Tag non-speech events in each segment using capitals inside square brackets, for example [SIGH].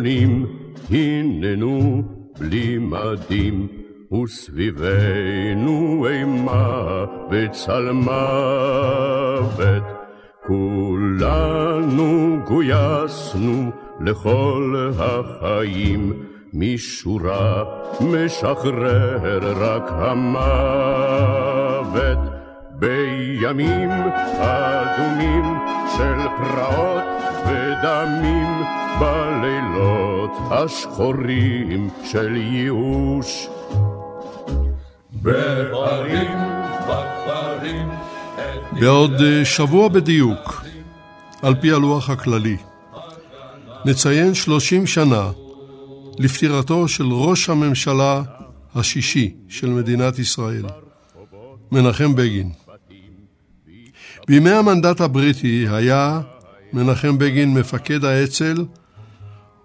80 הננו בלי מדים, וסביבנו אימה וצל מוות. כולנו גויסנו לכל החיים, משורה משחרר רק המוות. בימים אדומים של פרעות ודמים בלילות השחורים של ייאוש. בערים, בכפרים, בעוד אה, שבוע בדיוק, על פי הלוח הכללי, נציין 30 שנה לפטירתו של ראש הממשלה השישי של מדינת ישראל, מנחם בגין. בימי המנדט הבריטי היה מנחם בגין מפקד האצ"ל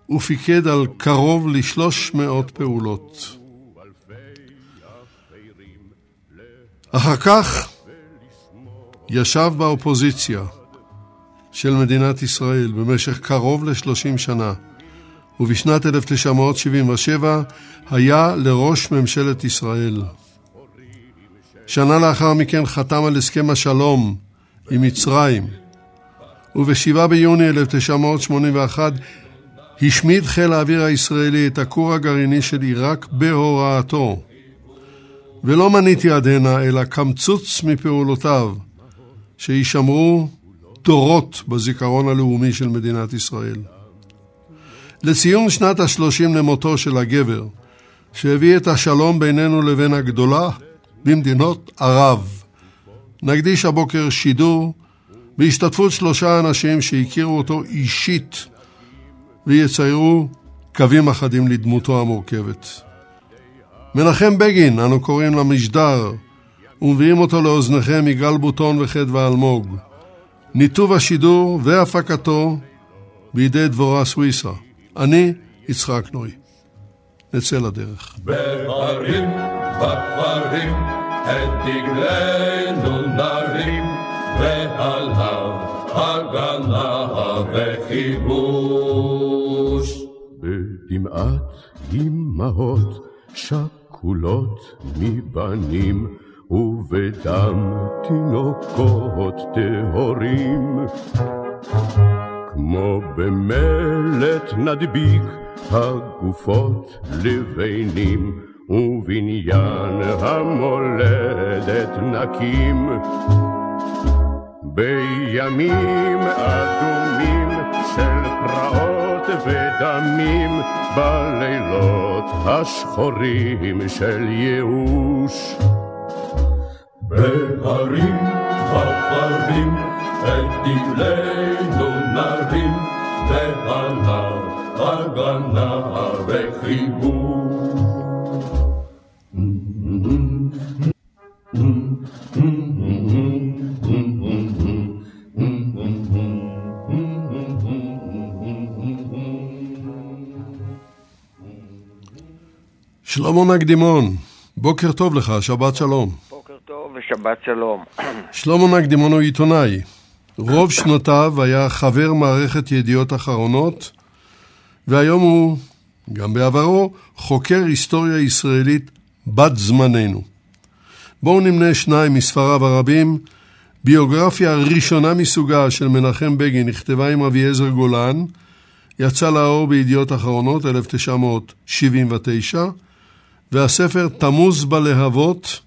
ופיקד על קרוב לשלוש מאות פעולות. אחר כך ישב באופוזיציה של מדינת ישראל במשך קרוב לשלושים שנה, ובשנת 1977 היה לראש ממשלת ישראל. שנה לאחר מכן חתם על הסכם השלום עם מצרים, וב-7 ביוני 1981 השמיד חיל האוויר הישראלי את הכור הגרעיני של עיראק בהוראתו. ולא מניתי עד הנה, אלא קמצוץ מפעולותיו, שישמרו דורות בזיכרון הלאומי של מדינת ישראל. לציון שנת השלושים למותו של הגבר, שהביא את השלום בינינו לבין הגדולה במדינות ערב. נקדיש הבוקר שידור בהשתתפות שלושה אנשים שהכירו אותו אישית ויציירו קווים אחדים לדמותו המורכבת. מנחם בגין, אנו קוראים למשדר, ומביאים אותו לאוזניכם יגאל בוטון וחדווה אלמוג. ניתוב השידור והפקתו בידי דבורה סוויסה. אני יצחק נוי. נצא לדרך. בערים, בכפרים, את דגלנו נרים, ועליו הגנה וכיבוש. בדמעת אמהות שכולות מבנים ובדם תינוקות טהורים. כמו במלט נדביק הגופות לבנים ובניין המולדת נקים. בימים אדומים של פרעות ודמים, בלילות השחורים של ייאוש. בהרים, בכפרים, את דגלנו נרים, ועליו הגנה וחיבור. שלמה נקדימון, בוקר טוב לך, שבת שלום. בוקר טוב ושבת שלום. [CLEARS THROAT] שלמה נקדימון הוא עיתונאי. רוב שנותיו היה חבר מערכת ידיעות אחרונות, והיום הוא, גם בעברו, חוקר היסטוריה ישראלית בת זמננו. בואו נמנה שניים מספריו הרבים. ביוגרפיה ראשונה מסוגה של מנחם בגין נכתבה עם אביעזר גולן, יצא לאור בידיעות אחרונות 1979, והספר תמוז בלהבות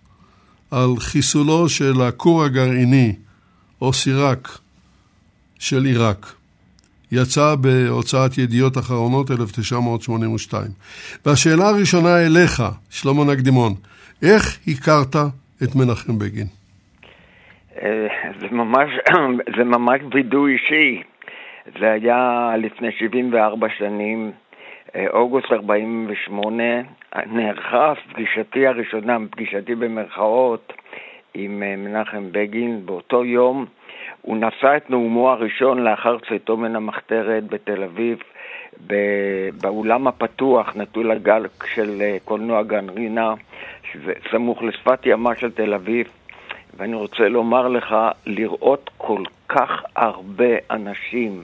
על חיסולו של הכור הגרעיני, או סיראק, של עיראק. יצא בהוצאת ידיעות אחרונות 1982. והשאלה הראשונה אליך, שלמה נקדימון, איך הכרת את מנחם בגין? אה, זה ממש, [COUGHS] זה ממש וידוי אישי. זה היה לפני 74 שנים, אה, אוגוסט 48, נערכה פגישתי הראשונה, פגישתי במרכאות, עם אה, מנחם בגין. באותו יום הוא נשא את נאומו הראשון לאחר צאתו מן המחתרת בתל אביב, באולם הפתוח, נטול הגל של קולנוע גן רינה, סמוך לשפת ימה של תל אביב. ואני רוצה לומר לך, לראות כל כך הרבה אנשים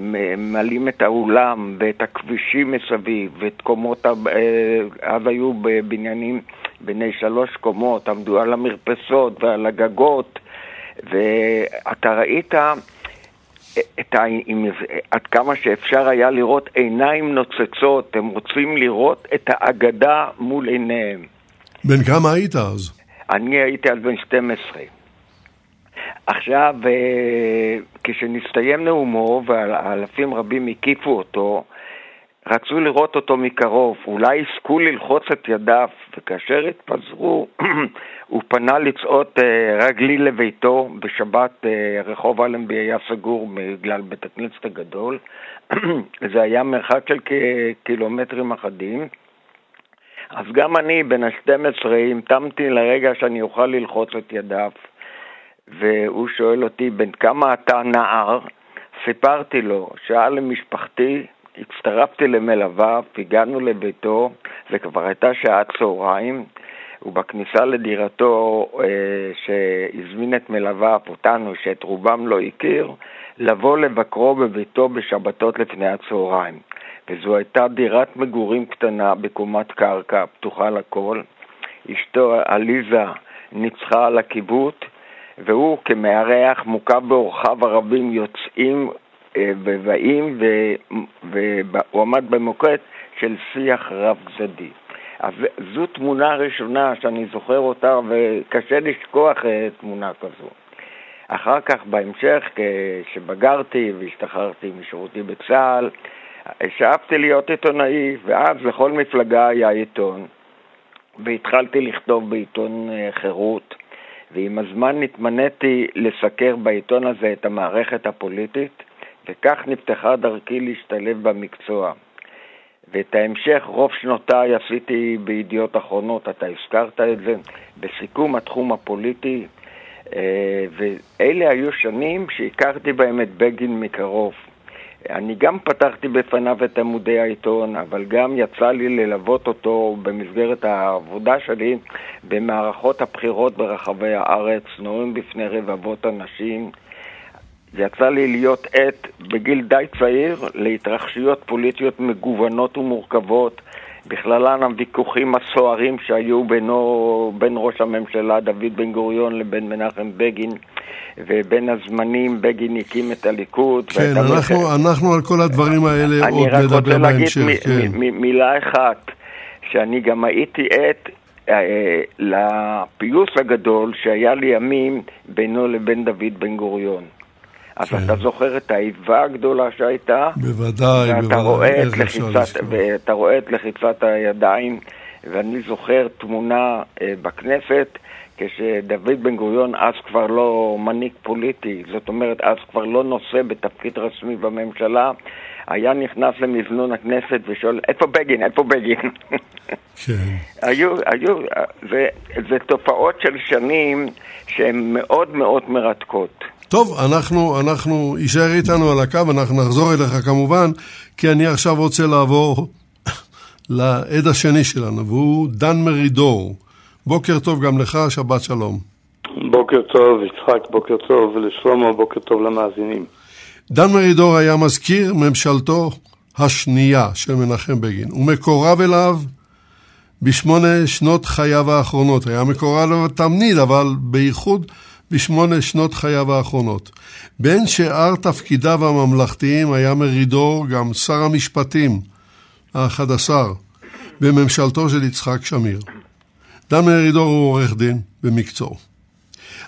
ממלאים את האולם ואת הכבישים מסביב ואת קומות, אה, אז היו בבניינים בני שלוש קומות, עמדו על המרפסות ועל הגגות ואתה ראית את ה... עד כמה שאפשר היה לראות עיניים נוצצות, הם רוצים לראות את האגדה מול עיניהם. בן כמה היית אז? אני הייתי אז בן 12. עכשיו, אה, כשנסתיים נאומו ואלפים רבים הקיפו אותו, רצו לראות אותו מקרוב, אולי יזכו ללחוץ את ידיו, וכאשר התפזרו, [CLEARS THROAT] הוא פנה לצעוד אה, רגלי לביתו בשבת, אה, רחוב אלנבי היה סגור בגלל בית הכנסת הגדול, [CLEARS THROAT] זה היה מרחק של קילומטרים אחדים. אז גם אני, בן ה-12, המתמתי לרגע שאני אוכל ללחוץ את ידיו, והוא שואל אותי, בן כמה אתה נער? סיפרתי לו, שאל למשפחתי, הצטרפתי למלוויו, הגענו לביתו, וכבר הייתה שעת צהריים, ובכניסה לדירתו אה, שהזמין את מלוויו, אותנו, שאת רובם לא הכיר, לבוא לבקרו בביתו בשבתות לפני הצהריים. וזו הייתה דירת מגורים קטנה בקומת קרקע, פתוחה לכל. אשתו עליזה ניצחה על הקיבוט, והוא כמארח מוקף באורחיו הרבים יוצאים אה, ובאים, והוא עמד במוקד של שיח רב צדדי. אז זו תמונה ראשונה שאני זוכר אותה, וקשה לשכוח אה, תמונה כזו. אחר כך, בהמשך, כשבגרתי והשתחררתי משירותי בצה"ל, שאפתי להיות עיתונאי, ואז לכל מפלגה היה עיתון, והתחלתי לכתוב בעיתון אה, חירות, ועם הזמן נתמניתי לסקר בעיתון הזה את המערכת הפוליטית, וכך נפתחה דרכי להשתלב במקצוע. ואת ההמשך, רוב שנותיי עשיתי בידיעות אחרונות, אתה הזכרת את זה, בסיכום התחום הפוליטי, אה, ואלה היו שנים שהכרתי בהם את בגין מקרוב. אני גם פתחתי בפניו את עמודי העיתון, אבל גם יצא לי ללוות אותו במסגרת העבודה שלי במערכות הבחירות ברחבי הארץ, נורים בפני רבבות אנשים. יצא לי להיות עט בגיל די צעיר להתרחשויות פוליטיות מגוונות ומורכבות, בכללן הוויכוחים הסוערים שהיו בינו, בין ראש הממשלה דוד בן גוריון לבין מנחם בגין. ובין הזמנים בגין הקים את הליכוד. כן, אנחנו, מח... אנחנו על כל הדברים האלה עוד נדבר בהמשך. אני רק רוצה להגיד כן. מילה אחת, שאני גם הייתי עד אה, לפיוס הגדול שהיה לימים בינו לבין דוד בן גוריון. אז כן. אתה זוכר את האיבה הגדולה שהייתה? בוודאי, ואתה בוודאי. רואה את לחיצת, ואתה רואה את לחיצת הידיים, ואני זוכר תמונה אה, בכנסת כשדוד בן גוריון אז כבר לא מנהיג פוליטי, זאת אומרת אז כבר לא נושא בתפקיד רשמי בממשלה, היה נכנס למזנון הכנסת ושואל, איפה בגין? איפה בגין? כן. [LAUGHS] היו, היו, זה, זה תופעות של שנים שהן מאוד מאוד מרתקות. טוב, אנחנו, אנחנו, יישאר איתנו על הקו, אנחנו נחזור אליך כמובן, כי אני עכשיו רוצה לעבור [COUGHS] לעד השני שלנו, והוא דן מרידור. בוקר טוב גם לך, שבת שלום. בוקר טוב, יצחק, בוקר טוב לשלמה, בוקר טוב למאזינים. דן מרידור היה מזכיר ממשלתו השנייה של מנחם בגין. הוא מקורב אליו בשמונה שנות חייו האחרונות. היה מקורב אליו תמיד, אבל בייחוד בשמונה שנות חייו האחרונות. בין שאר תפקידיו הממלכתיים היה מרידור גם שר המשפטים, האחד עשר, בממשלתו של יצחק שמיר. דן מרידור הוא עורך דין במקצועו.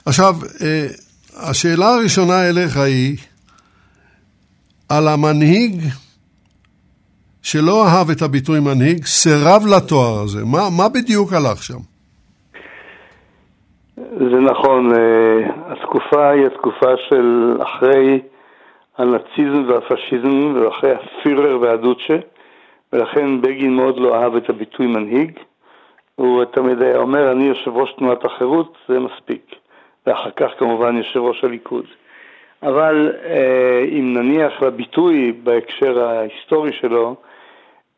עכשיו, אה, השאלה הראשונה אליך היא, על המנהיג שלא אהב את הביטוי מנהיג, סירב לתואר הזה. מה, מה בדיוק הלך שם? זה נכון, אה, התקופה היא התקופה של אחרי הנאציזם והפשיזם ואחרי הפירר והדוצ'ה, ולכן בגין מאוד לא אהב את הביטוי מנהיג. הוא תמיד היה אומר, אני יושב ראש תנועת החירות, זה מספיק. ואחר כך כמובן יושב ראש הליכוד. אבל אה, אם נניח לביטוי בהקשר ההיסטורי שלו,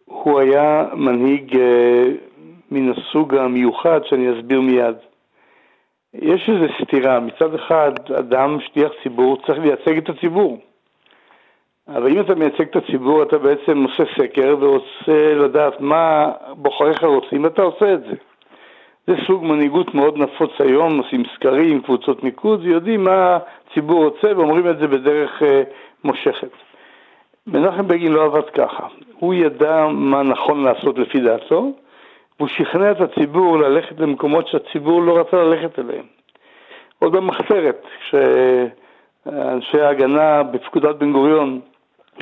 הוא היה מנהיג אה, מן הסוג המיוחד שאני אסביר מיד. יש איזו סתירה, מצד אחד אדם שליח ציבור צריך לייצג את הציבור. אבל אם אתה מייצג את הציבור אתה בעצם עושה סקר ורוצה לדעת מה בוחריך רוצים, אתה עושה את זה. זה סוג מנהיגות מאוד נפוץ היום, עושים סקרים, קבוצות מיקוד, ויודעים מה הציבור רוצה ואומרים את זה בדרך uh, מושכת. מנחם בגין לא עבד ככה. הוא ידע מה נכון לעשות לפי דעתו, והוא שכנע את הציבור ללכת למקומות שהציבור לא רצה ללכת אליהם. עוד במחתרת, כשאנשי ההגנה בפקודת בן גוריון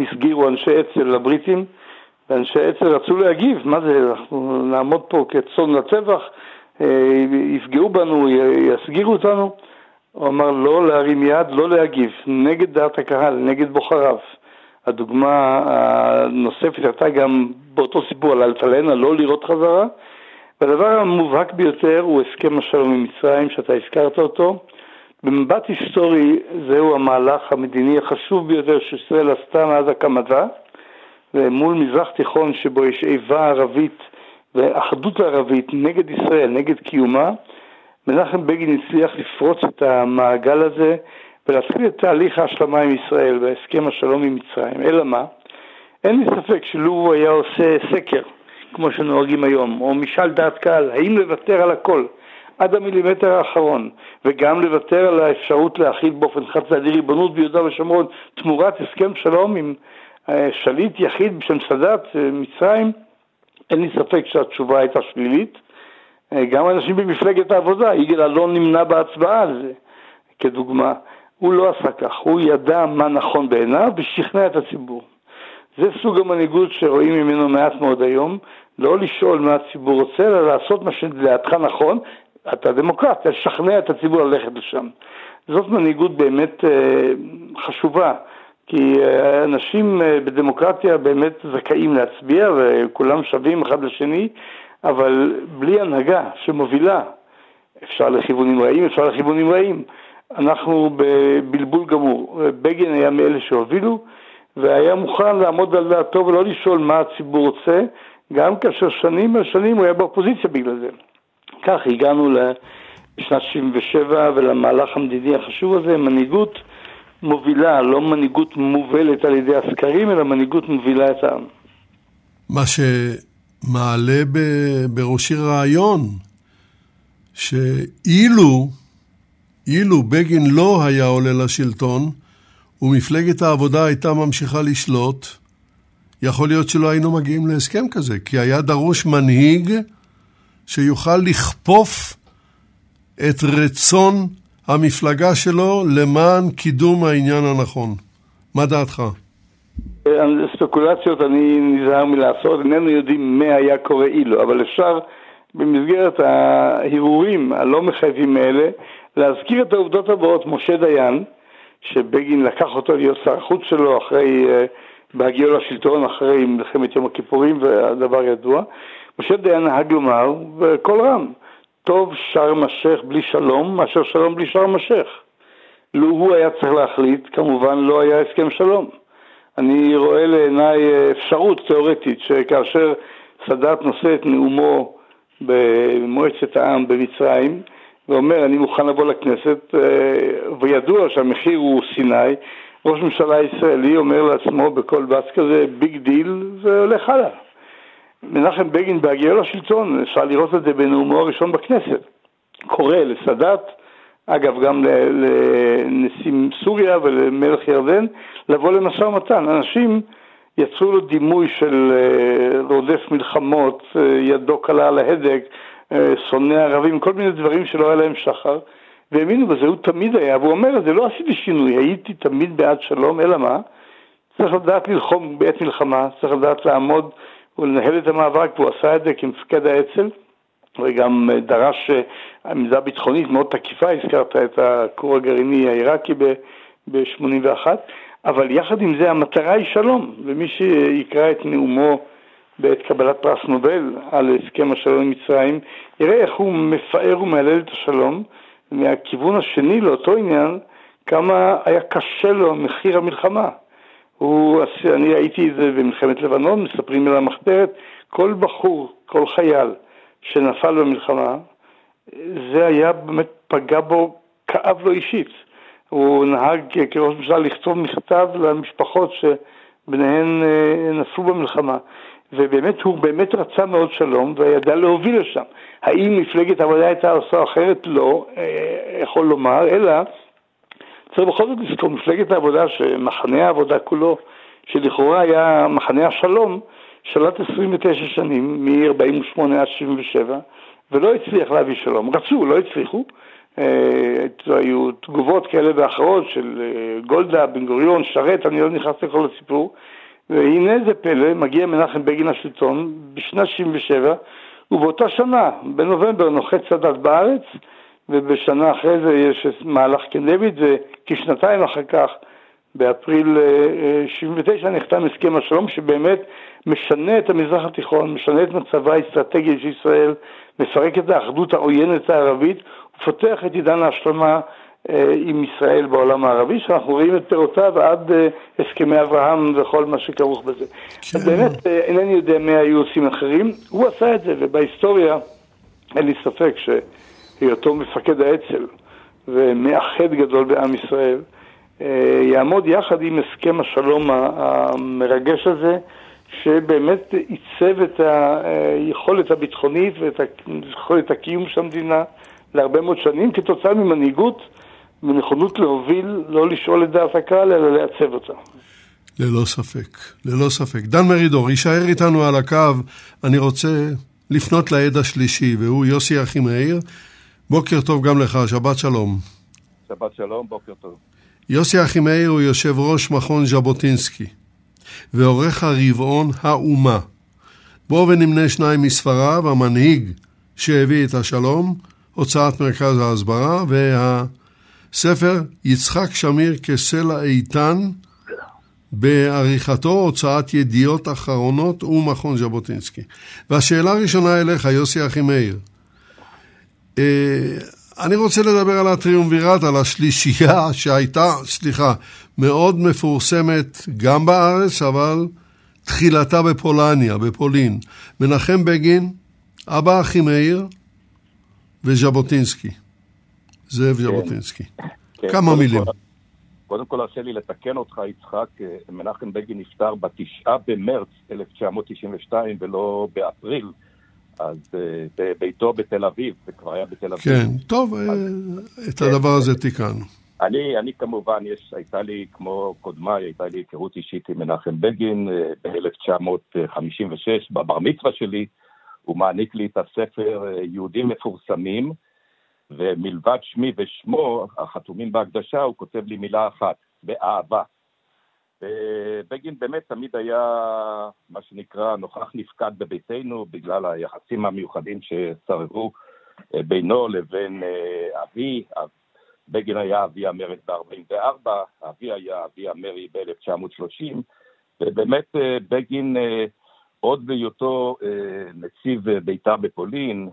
הסגירו אנשי אצ"ל לבריטים, ואנשי אצ"ל רצו להגיב, מה זה, אנחנו נעמוד פה כצאן לטבח, אה, יפגעו בנו, יסגירו אותנו. הוא אמר לא להרים יד, לא להגיב, נגד דעת הקהל, נגד בוחריו. הדוגמה הנוספת הייתה גם באותו סיפור על אלטלנה, לא לראות חזרה. והדבר המובהק ביותר הוא הסכם השלום עם מצרים, שאתה הזכרת אותו. במבט היסטורי זהו המהלך המדיני החשוב ביותר שישראל עשתה מאז הקמתה, ומול מזרח תיכון שבו יש איבה ערבית ואחדות ערבית נגד ישראל, נגד קיומה, מנחם בגין הצליח לפרוץ את המעגל הזה ולהתחיל את תהליך ההשלמה עם ישראל והסכם השלום עם מצרים. אלא מה? אין לי ספק שלו הוא היה עושה סקר, כמו שנוהגים היום, או משאל דעת קהל, האם לוותר על הכל עד המילימטר האחרון, וגם לוותר על האפשרות להכיל באופן חד צדדי ריבונות ביהודה ושומרון תמורת הסכם שלום עם אה, שליט יחיד בשם סאדאת, אה, מצרים, אין לי ספק שהתשובה הייתה שלילית. אה, גם אנשים במפלגת העבודה, יגאל אלון נמנע בהצבעה על זה, כדוגמה. הוא לא עשה כך, הוא ידע מה נכון בעיניו ושכנע את הציבור. זה סוג המנהיגות שרואים ממנו מעט מאוד היום, לא לשאול מה הציבור רוצה, אלא לעשות מה שלדעתך נכון, אתה דמוקרט, לשכנע את הציבור ללכת לשם. זאת מנהיגות באמת אה, חשובה, כי אה, אנשים אה, בדמוקרטיה באמת זכאים להצביע וכולם שווים אחד לשני, אבל בלי הנהגה שמובילה, אפשר לכיוונים רעים, אפשר לכיוונים רעים. אנחנו בבלבול גמור. בגין היה מאלה שהובילו, והיה מוכן לעמוד על דעתו ולא לשאול מה הציבור רוצה, גם כאשר שנים על שנים הוא היה באופוזיציה בגלל זה. כך הגענו לשנת 77' ולמהלך המדיני החשוב הזה, מנהיגות מובילה, לא מנהיגות מובלת על ידי הסקרים, אלא מנהיגות מובילה את העם. מה שמעלה בראשי רעיון, שאילו, אילו בגין לא היה עולה לשלטון, ומפלגת העבודה הייתה ממשיכה לשלוט, יכול להיות שלא היינו מגיעים להסכם כזה, כי היה דרוש מנהיג שיוכל לכפוף את רצון המפלגה שלו למען קידום העניין הנכון. מה דעתך? ספקולציות אני נזהר מלעשות, איננו יודעים מה היה קורה אילו, אבל אפשר במסגרת ההרהורים הלא מחייבים האלה להזכיר את העובדות הבאות. משה דיין, שבגין לקח אותו להיות שר החוץ שלו אחרי, אה, בהגיעו לשלטון אחרי מלחמת יום הכיפורים והדבר ידוע, משה דיין נהג לומר בקול רם, טוב שארם א-שייח בלי שלום מאשר שלום בלי שארם א-שייח. לו הוא היה צריך להחליט, כמובן לא היה הסכם שלום. אני רואה לעיניי אפשרות תיאורטית שכאשר סאדאת נושא את נאומו במועצת העם במצרים ואומר אני מוכן לבוא לכנסת אה, וידוע שהמחיר הוא סיני, ראש ממשלה ישראלי אומר לעצמו בכל בס כזה big deal והולך הלאה. מנחם בגין בהגיעו לשלטון, אפשר לראות את זה בנאומו הראשון בכנסת, קורא לסאדאת, אגב גם לנשיא סוריה ולמלך ירדן, לבוא למשא ומתן. אנשים יצרו לו דימוי של אה, רודף מלחמות, אה, ידו קלה על ההדק, שונא ערבים, כל מיני דברים שלא היה להם שחר, והאמינו בזה, הוא תמיד היה, והוא אומר, זה לא עשיתי שינוי, הייתי תמיד בעד שלום, אלא מה? צריך לדעת ללחום בעת מלחמה, צריך לדעת לעמוד ולנהל את המאבק, והוא עשה את זה כמפקד האצ"ל, וגם דרש עמדה ביטחונית מאוד תקיפה, הזכרת את הכור הגרעיני העיראקי ב-81, אבל יחד עם זה המטרה היא שלום, ומי שיקרא את נאומו בעת קבלת פרס נובל על הסכם השלום עם מצרים, יראה איך הוא מפאר ומהלל את השלום, מהכיוון השני לאותו עניין, כמה היה קשה לו מחיר המלחמה. הוא, אני הייתי את זה במלחמת לבנון, מספרים על המחתרת, כל בחור, כל חייל שנפל במלחמה, זה היה באמת פגע בו, כאב לו אישית. הוא נהג כראש ממשלה לכתוב מכתב למשפחות שבניהן אה, נפלו במלחמה. ובאמת, הוא באמת רצה מאוד שלום וידע להוביל לשם. האם מפלגת העבודה הייתה עושה אחרת? לא, אה, יכול לומר, אלא צריך בכל זאת לזכור, מפלגת העבודה, שמחנה העבודה כולו, שלכאורה היה מחנה השלום, שלט 29 שנים, מ-48 עד 77, ולא הצליח להביא שלום. רצו, לא הצליחו. אה, היו תגובות כאלה ואחרות של אה, גולדה, בן גוריון, שרת, אני לא נכנס לכל הסיפור. והנה זה פלא, מגיע מנחם בגין לשלטון בשנת 67, ובאותה שנה, בנובמבר, נוחת סאדאת בארץ, ובשנה אחרי זה יש מהלך קנדביט, וכשנתיים אחר כך, באפריל 79 אה, אה, נחתם הסכם השלום, שבאמת משנה את המזרח התיכון, משנה את מצבה האסטרטגי של ישראל, מפרק את האחדות העוינת הערבית, ופותח את עידן ההשלמה עם ישראל בעולם הערבי, שאנחנו רואים את פירותיו עד הסכמי אברהם וכל מה שכרוך בזה. כן. אז באמת, אינני יודע מי היו עושים אחרים, הוא עשה את זה, ובהיסטוריה אין לי ספק ש... היותו מפקד האצ"ל ומאחד גדול בעם ישראל, אה, יעמוד יחד עם הסכם השלום המרגש הזה, שבאמת עיצב את היכולת הביטחונית ואת יכולת הקיום של המדינה להרבה מאוד שנים, כתוצאה ממנהיגות ונכונות להוביל, לא לשאול את דעת הקהל, אלא לעצב אותה. ללא ספק, ללא ספק. דן מרידור, יישאר איתנו על הקו. אני רוצה לפנות לעד השלישי, והוא יוסי אחימאיר, בוקר טוב גם לך, שבת שלום. שבת שלום, בוקר טוב. יוסי אחימאיר הוא יושב ראש מכון ז'בוטינסקי ועורך הרבעון האומה. בואו ונמנה שניים מספריו, המנהיג שהביא את השלום, הוצאת מרכז ההסברה, והספר יצחק שמיר כסלע איתן, בעריכתו הוצאת ידיעות אחרונות ומכון ז'בוטינסקי. והשאלה הראשונה אליך, יוסי אחימאיר, אה, אני רוצה לדבר על הטריומווירט, על השלישייה שהייתה, סליחה, מאוד מפורסמת גם בארץ, אבל תחילתה בפולניה, בפולין. מנחם בגין, אבא אחימאיר וז'בוטינסקי. זאב כן. ז'בוטינסקי. כן. כמה מילים. כל, קודם כל, הרשה לי לתקן אותך, יצחק. אה, מנחם בגין נפטר בתשעה במרץ 1992 ולא באפריל. אז אה, בביתו בתל אביב, זה כבר היה בתל אביב. כן, טוב, אז, אה, את כן, הדבר הזה תיקנו. אני, אני כמובן, יש, הייתה לי, כמו קודמיי, הייתה לי היכרות אישית עם מנחם בגין אה, ב-1956, בבר מצווה שלי, הוא מעניק לי את הספר יהודים מפורסמים, ומלבד שמי ושמו, החתומים בהקדשה, הוא כותב לי מילה אחת, באהבה. בגין באמת תמיד היה מה שנקרא נוכח נפקד בביתנו בגלל היחסים המיוחדים ששררו אה, בינו לבין אה, אבי. בגין היה אבי המרד ב-44, אבי היה אבי המרי ב-1930, ובאמת אה, בגין עוד בהיותו נציב בית"ר בפולין,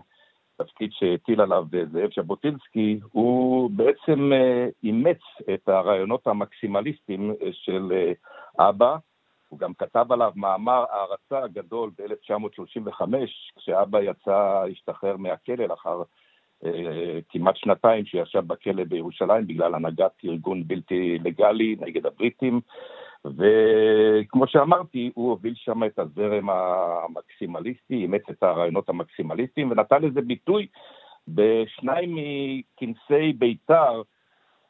תפקיד שהטיל עליו זאב ז'בוטינסקי, הוא בעצם אה, אימץ את הרעיונות המקסימליסטיים אה, של אה, אבא. הוא גם כתב עליו מאמר הערצה גדול ב-1935, כשאבא יצא, השתחרר מהכלא לאחר כמעט שנתיים שישב בכלא בירושלים בגלל הנהגת ארגון בלתי לגלי נגד הבריטים. וכמו שאמרתי, הוא הוביל שם את הזרם המקסימליסטי, אימץ את הרעיונות המקסימליסטיים ונתן לזה ביטוי בשניים מכנסי בית"ר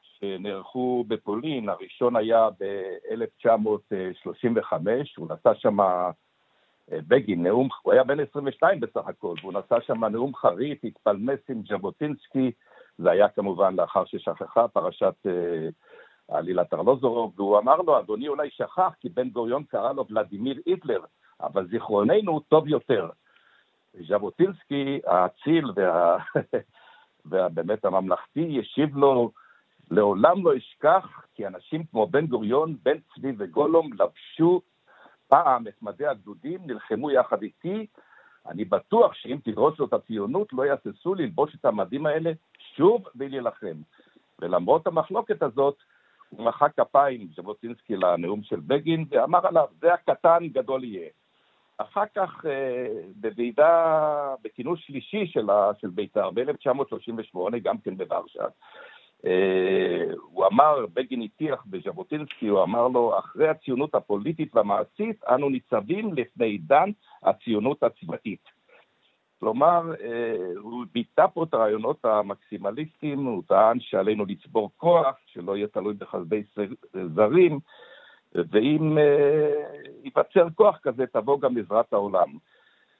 שנערכו בפולין, הראשון היה ב-1935, הוא נשא שם, אה, בגין, נאום, הוא היה בן 22 בסך הכל, והוא נשא שם נאום חריף, התפלמס עם ז'בוטינסקי, זה היה כמובן לאחר ששכחה פרשת uh, עלילת ארלוזורוב, והוא אמר לו, אדוני אולי שכח, כי בן גוריון קרא לו ולדימיר היטלר, אבל זיכרוננו טוב יותר. ז'בוטינסקי האציל וה... [LAUGHS] ובאמת הממלכתי השיב לו, לעולם לא אשכח כי אנשים כמו בן גוריון, בן צבי וגולום לבשו פעם את מדי הגדודים, נלחמו יחד איתי. אני בטוח שאם תדרוש את הציונות, לא יהססו ללבוש את המדים האלה שוב ולהילחם. ולמרות המחלוקת הזאת, מחא כפיים, ז'בוטינסקי, לנאום של בגין, ואמר עליו, זה הקטן גדול יהיה. אחר כך, אה, בוועידה, בכינוס שלישי של, של בית"ר, ב-1938, גם כן בוורשה, אה, הוא אמר, בגין הטיח בז'בוטינסקי, הוא אמר לו, אחרי הציונות הפוליטית והמעשית, אנו ניצבים לפני עידן הציונות הצבאית. כלומר, אה, הוא ביטא פה את הרעיונות המקסימליסטיים, הוא טען שעלינו לצבור כוח, שלא יהיה תלוי בחסדי זרים, ואם אה, ייווצר כוח כזה, תבוא גם עזרת העולם.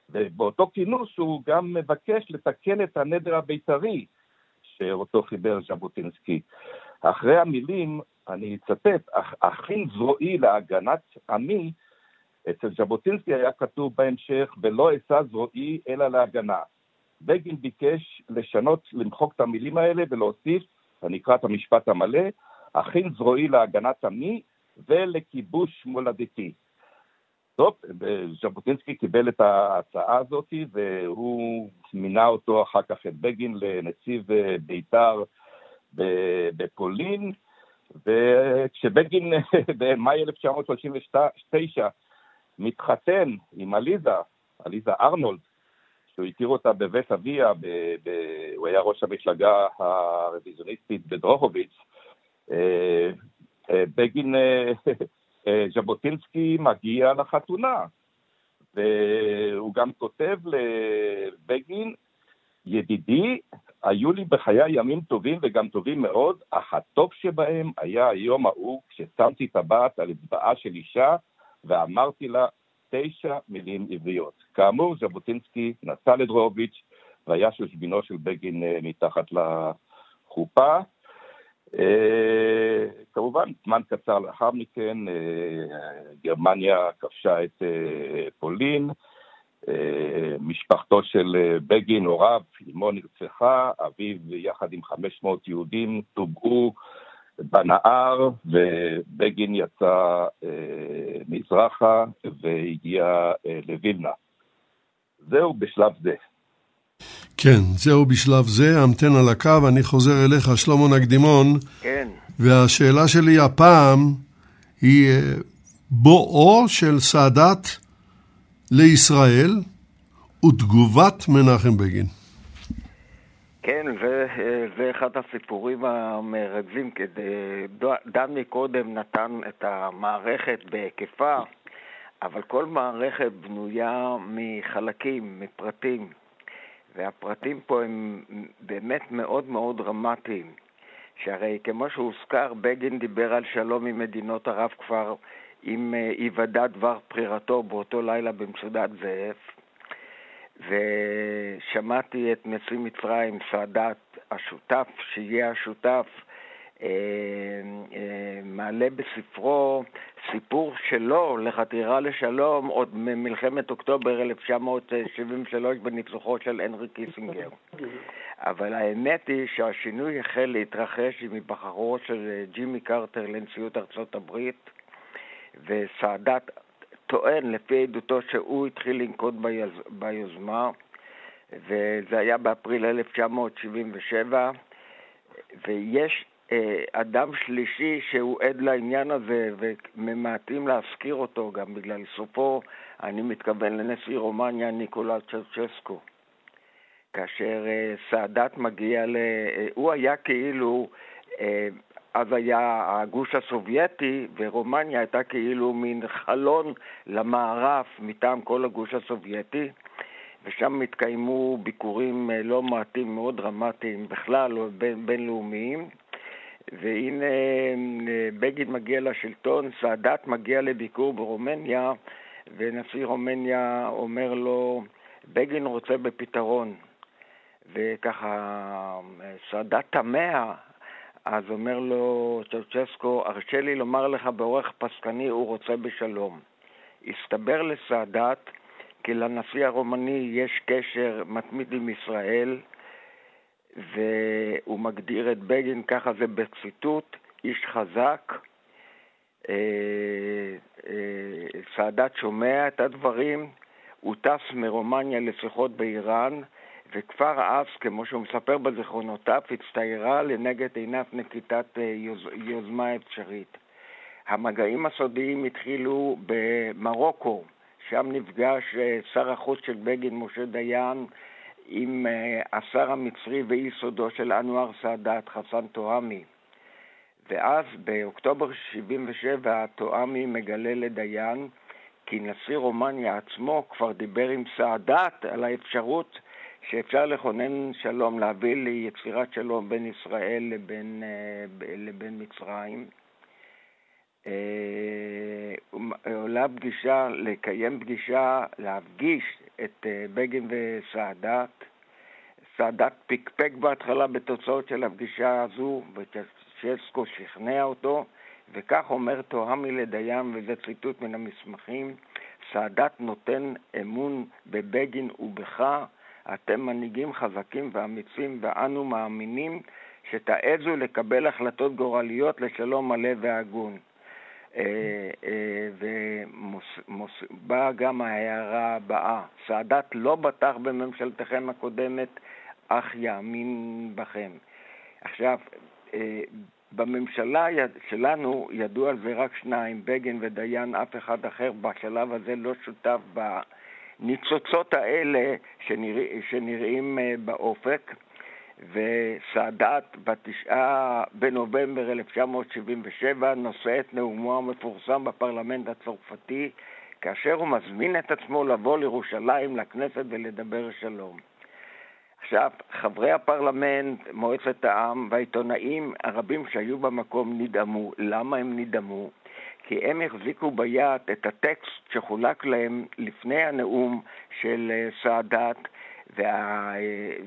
ובאותו כינוס הוא גם מבקש לתקן את הנדר הבית"רי שאותו חיבר ז'בוטינסקי. אחרי המילים, אני אצטט, הכין זרועי להגנת עמי, אצל ז'בוטינסקי היה כתוב בהמשך, ולא אשא זרועי אלא להגנה. בגין ביקש לשנות, למחוק את המילים האלה ולהוסיף, אני אקרא את המשפט המלא, הכין זרועי להגנת עמי ולכיבוש מולדתי. טוב, ז'בוטינסקי קיבל את ההצעה הזאת והוא מינה אותו אחר כך את בגין לנציב אה, בית"ר בפולין, וכשבגין [LAUGHS] במאי 1939 מתחתן עם עליזה, עליזה ארנולד, שהוא הכיר אותה בבית אביה, ב, ב, הוא היה ראש המפלגה הרוויזיוניסטית בדרוכוביץ, אה, אה, בגין, אה, ז'בוטינסקי מגיע לחתונה, והוא גם כותב לבגין, ידידי, היו לי בחיי ימים טובים וגם טובים מאוד, אך הטוב שבהם היה היום ההוא כששמתי טבעת על אצבעה של אישה ואמרתי לה תשע מילים עבריות. כאמור, ז'בוטינסקי נסע לדרוביץ' והיה שושבינו של בגין אה, מתחת לחופה. אה, כמובן, זמן קצר לאחר מכן, אה, גרמניה כבשה את פולין, משפחתו של בגין, הוריו, אמו נרצחה, אביו יחד עם 500 יהודים טובעו בנהר, ובגין יצא אה, מזרחה והגיע אה, לווילנה. זהו בשלב זה. כן, זהו בשלב זה, המתן על הקו, אני חוזר אליך, שלמה נקדימון. כן. והשאלה שלי הפעם היא אה, בואו של סאדאת לישראל ותגובת מנחם בגין. כן, זה אחד הסיפורים המרכזים. דן מקודם נתן את המערכת בהיקפה, אבל כל מערכת בנויה מחלקים, מפרטים, והפרטים פה הם באמת מאוד מאוד דרמטיים. שהרי כמו שהוזכר, בגין דיבר על שלום עם מדינות ערב כבר עם היוודע דבר בחירתו באותו לילה במצודת זאב. ושמעתי את נשיא מצרים, סאדאת, השותף, שיהיה השותף, אה, אה, מעלה בספרו סיפור שלו לחתירה לשלום עוד ממלחמת אוקטובר 1973 בניצוחו של הנרי קיסינגר. אבל האמת היא שהשינוי החל להתרחש עם היבחרו של ג'ימי קרטר לנשיאות ארצות הברית, וסאדאת טוען, לפי עדותו, שהוא התחיל לנקוט ביוז... ביוזמה, וזה היה באפריל 1977, ויש אה, אדם שלישי שהוא עד לעניין הזה, וממעטים להזכיר אותו גם בגלל סופו, אני מתכוון לנשיא רומניה ניקולה צ'רצ'סקו. כאשר אה, סאדאת מגיע ל... אה, הוא היה כאילו אה, אז היה הגוש הסובייטי, ורומניה הייתה כאילו מין חלון למערב מטעם כל הגוש הסובייטי, ושם התקיימו ביקורים אה, לא מעטים, מאוד דרמטיים בכלל, בין, בינלאומיים. והנה אה, בגין מגיע לשלטון, סאדאת מגיע לביקור ברומניה, ונשיא רומניה אומר לו, בגין רוצה בפתרון. וככה אה, סאדאת תמה אז אומר לו צ'אוצ'סקו, הרשה לי לומר לך באורך פסקני, הוא רוצה בשלום. הסתבר לסאדאת כי לנשיא הרומני יש קשר מתמיד עם ישראל, והוא מגדיר את בגין, ככה זה בציטוט, איש חזק. אה, אה, סאדאת שומע את הדברים, הוא טס מרומניה לשיחות באיראן, וכבר אז, כמו שהוא מספר בזיכרונותיו, הצטיירה לנגד עיניו נקיטת אה, יוז, יוזמה אפשרית. המגעים הסודיים התחילו במרוקו, שם נפגש אה, שר החוץ של בגין, משה דיין, עם אה, השר המצרי ואי סודו של אנואר סאדאת, חסן טועמי. ואז באוקטובר 77' טועמי מגלה לדיין כי נשיא רומניה עצמו כבר דיבר עם סאדאת על האפשרות שאפשר לכונן שלום, להביא ליצירת שלום בין ישראל לבין, אה, לבין מצרים. אה, עולה פגישה, לקיים פגישה, להפגיש את אה, בגין וסאדאת. סאדאת פקפק בהתחלה בתוצאות של הפגישה הזו, וצ'סקו שכנע אותו, וכך אומר תוהמי לדיין, וזה ציטוט מן המסמכים, סאדאת נותן אמון בבגין ובך, אתם מנהיגים חזקים ואמיצים, ואנו מאמינים שתעזו לקבל החלטות גורליות לשלום מלא והגון. אה, אה, ובאה גם ההערה הבאה, סאדאת לא בטח בממשלתכם הקודמת, אך יאמין בכם. עכשיו, אה, בממשלה שלנו ידעו על זה רק שניים, בגין ודיין, אף אחד אחר בשלב הזה לא שותף בניצוצות האלה שנרא, שנראים באופק. וסאדאת בתשעה בנובמבר 1977 נושא את נאומו המפורסם בפרלמנט הצרפתי כאשר הוא מזמין את עצמו לבוא לירושלים, לכנסת ולדבר שלום. עכשיו, חברי הפרלמנט, מועצת העם והעיתונאים הרבים שהיו במקום נדהמו. למה הם נדהמו? כי הם החזיקו ביד את הטקסט שחולק להם לפני הנאום של אה, סאדאת, וה...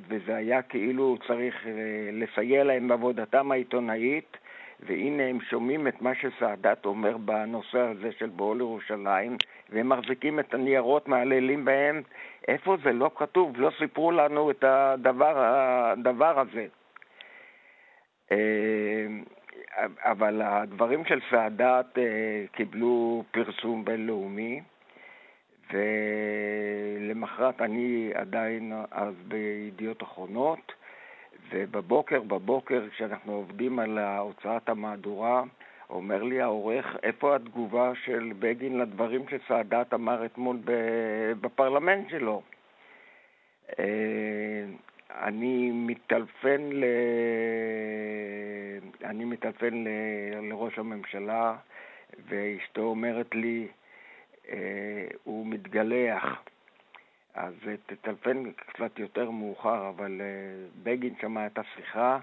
וזה היה כאילו צריך אה, לסייע להם בעבודתם העיתונאית, והנה הם שומעים את מה שסאדאת אומר בנושא הזה של בואו לירושלים, והם מחזיקים את הניירות, מעללים בהם. איפה זה לא כתוב? לא סיפרו לנו את הדבר, הדבר הזה. אה, אבל הדברים של סאדאת אה, קיבלו פרסום בינלאומי. ולמחרת אני עדיין אז בידיעות אחרונות, ובבוקר, בבוקר, כשאנחנו עובדים על הוצאת המהדורה, אומר לי העורך, איפה התגובה של בגין לדברים שסאדאת אמר אתמול בפרלמנט שלו? אה, אני מטלפן ל... אני מטלפן ל... לראש הממשלה, ואשתו אומרת לי, אה, הוא מתגלח. אז תטלפן קצת יותר מאוחר, אבל אה, בגין שמע את השיחה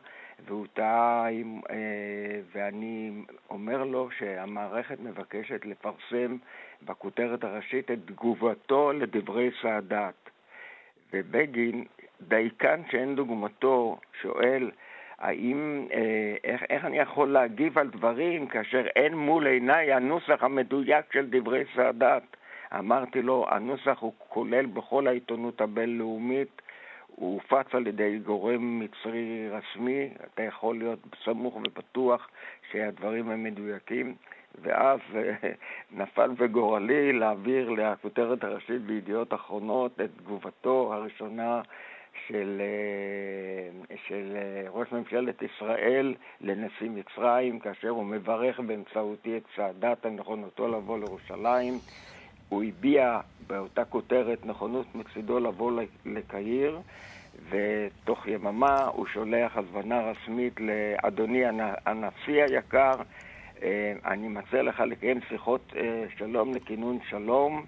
והוא טעה, אה, ואני אומר לו שהמערכת מבקשת לפרסם בכותרת הראשית את תגובתו לדברי סאדאת. ובגין, דייקן שאין דוגמתו, שואל, האם, אה, איך, איך אני יכול להגיב על דברים כאשר אין מול עיניי הנוסח המדויק של דברי סאדאת? אמרתי לו, הנוסח הוא כולל בכל העיתונות הבינלאומית, הוא הופץ על ידי גורם מצרי רשמי, אתה יכול להיות סמוך ובטוח שהדברים הם מדויקים, ואז אה, [LAUGHS] נפל בגורלי להעביר לכותרת הראשית בידיעות אחרונות את תגובתו הראשונה של, אה, של אה, ראש ממשלת ישראל לנשיא מצרים, כאשר הוא מברך באמצעותי את צעדת הנכונותו לבוא לירושלים. הוא הביע באותה כותרת נכונות מצידו לבוא לקהיר, ותוך יממה הוא שולח הזמנה רשמית לאדוני הנשיא היקר, אה, אני מציע לך לקיים שיחות שלום לכינון שלום,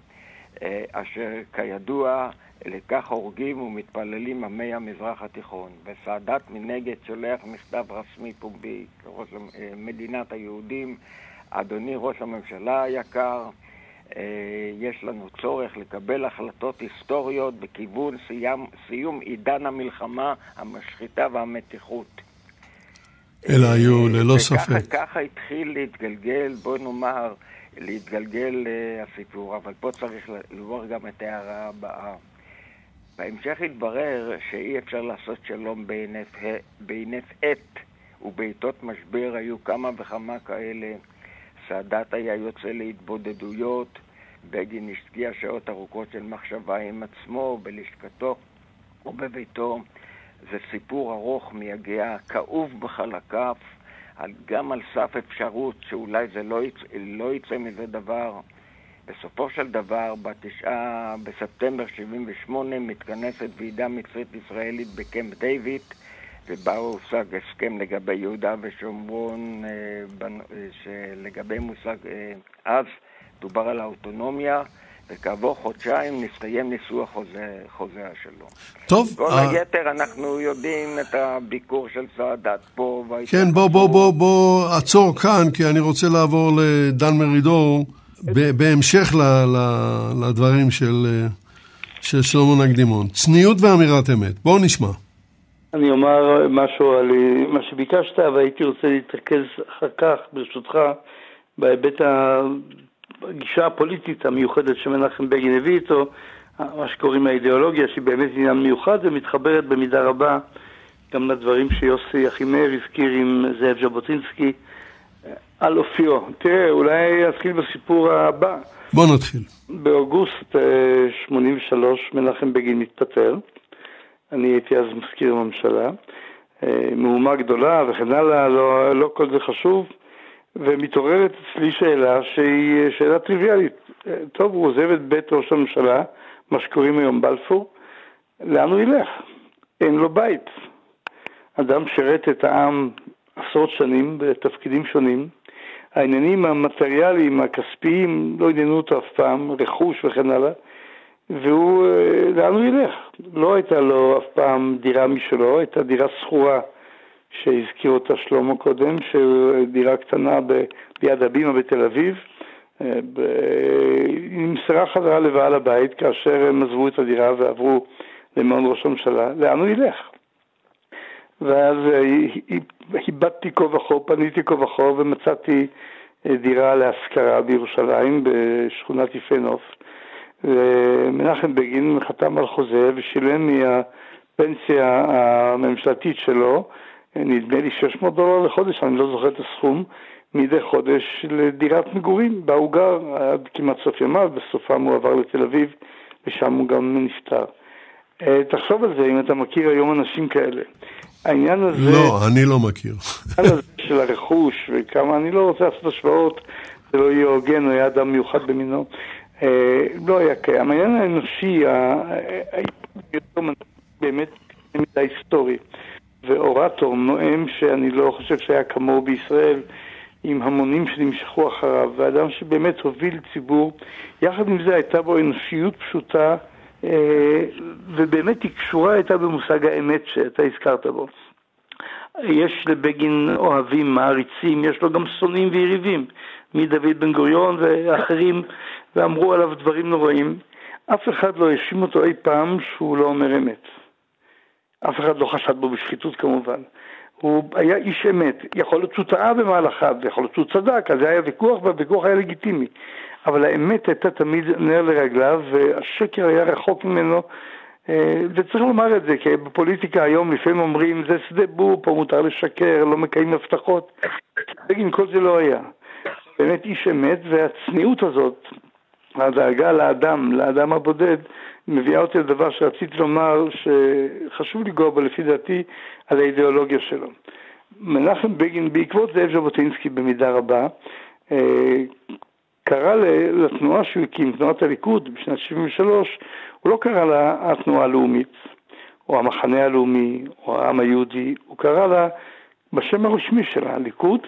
אשר כידוע לכך הורגים ומתפללים עמי המזרח התיכון. וסאדאת מנגד שולח מכתב רשמי פומבי כראש מדינת היהודים, אדוני ראש הממשלה היקר, אה, יש לנו צורך לקבל החלטות היסטוריות בכיוון סיום, סיום עידן המלחמה, המשחיתה והמתיחות. אלא היו ללא ספק. וככה התחיל להתגלגל, בוא נאמר, להתגלגל uh, הסיפור, אבל פה צריך לומר גם את ההערה הבאה. בהמשך התברר שאי אפשר לעשות שלום בהינף עת, ובעיתות משבר היו כמה וכמה כאלה. סאדאת היה יוצא להתבודדויות, בגין השקיע שעות ארוכות של מחשבה עם עצמו, בלשכתו ובביתו. זה סיפור ארוך, מייגע, כאוב בחלקיו, גם על סף אפשרות שאולי זה לא יצא, לא יצא מזה דבר. בסופו של דבר, בתשעה בספטמבר 78 מתכנסת ועידה מצרית ישראלית בקמפ דיוויד, ובה הושג הסכם לגבי יהודה ושומרון, אה, אה, שלגבי מושג אה, אז דובר על האוטונומיה. וכעבור חודשיים נסתיים ניסוח חוזה, חוזה השלום. טוב. כל uh... היתר אנחנו יודעים את הביקור של סאדאת פה. כן, בוא, בוא, בוא, בוא, עצור כאן, כי אני רוצה לעבור לדן מרידור, בהמשך ל, ל, לדברים של, של שלמה נקדימון. צניעות ואמירת אמת. בואו נשמע. אני אומר משהו על מה שביקשת, והייתי רוצה להתרכז אחר כך, ברשותך, בהיבט הגישה הפוליטית המיוחדת שמנחם בגין הביא איתו, מה שקוראים האידיאולוגיה, שהיא באמת עניין מיוחד ומתחברת במידה רבה גם לדברים שיוסי אחימאיר הזכיר עם זאב ז'בוטינסקי על אופיו. תראה, אולי אתחיל בסיפור הבא. בוא נתחיל. באוגוסט 83 אה, מנחם בגין מתפטר. אני הייתי אז מזכיר הממשלה. אה, מהומה גדולה וכן הלאה, לא, לא כל זה חשוב. ומתעוררת אצלי שאלה שהיא שאלה טריוויאלית. טוב, הוא עוזב את בית ראש הממשלה, מה שקוראים היום בלפור, לאן הוא ילך? אין לו בית. אדם שירת את העם עשרות שנים בתפקידים שונים. העניינים המטריאליים, הכספיים, לא עניינו אותו אף פעם, רכוש וכן הלאה. והוא, אה, לאן הוא ילך? לא הייתה לו אף פעם דירה משלו, הייתה דירה שכורה שהזכיר אותה שלמה קודם, שדירה קטנה ביד הבימה בתל אביב. אה, היא נמסרה חזרה לבעל הבית כאשר הם עזבו את הדירה ועברו למעון ראש הממשלה, לאן הוא ילך? ואז איבדתי כה וכה, פניתי כה וכה ומצאתי אה, דירה להשכרה בירושלים, בשכונת יפה נוף. ומנחם בגין חתם על חוזה ושילם מהפנסיה הממשלתית שלו נדמה לי 600 דולר לחודש, אני לא זוכר את הסכום, מדי חודש לדירת מגורים, בה הוא גר עד כמעט סוף ימיו, בסופם הוא עבר לתל אביב, ושם הוא גם נפטר. אה, תחשוב על זה, אם אתה מכיר היום אנשים כאלה. העניין הזה... לא, אני לא מכיר. העניין הזה של הרכוש וכמה, אני לא רוצה לעשות השוואות, זה לא יהיה הוגן, הוא היה אדם מיוחד במינו. אה, לא היה קיים. העניין האנושי, באמת מידה היסטורי. ואורטור נואם שאני לא חושב שהיה כמוהו בישראל, עם המונים שנמשכו אחריו, ואדם שבאמת הוביל ציבור. יחד עם זה הייתה בו אנושיות פשוטה, אה, ובאמת היא קשורה הייתה במושג האמת שאתה הזכרת בו. יש לבגין אוהבים, מעריצים, יש לו גם שונאים ויריבים, מדוד בן גוריון ואחרים, ואמרו עליו דברים נוראים. אף אחד לא האשים אותו אי פעם שהוא לא אומר אמת. אף אחד לא חשד בו בשחיתות כמובן. הוא היה איש אמת, יכול להיות שהוא טעה במהלכיו, יכול להיות שהוא צדק, אז זה היה ויכוח והוויכוח היה לגיטימי. אבל האמת הייתה תמיד נר לרגליו, והשקר היה רחוק ממנו, אה, וצריך לומר את זה, כי בפוליטיקה היום לפעמים אומרים, זה שדה בור, פה מותר לשקר, לא מקיים הבטחות. בגין כל זה לא היה. באמת איש אמת, והצניעות הזאת, הדאגה לאדם, לאדם הבודד, מביאה אותי לדבר שרציתי לומר, שחשוב לגוע בו לפי דעתי, על האידיאולוגיה שלו. מנחם בגין, בעקבות זאב ז'בוטינסקי במידה רבה, אה, קרא לתנועה שהוא הקים, תנועת הליכוד, בשנת 73, הוא לא קרא לה התנועה הלאומית, או המחנה הלאומי, או העם היהודי, הוא קרא לה, בשם הרשמי שלה, הליכוד,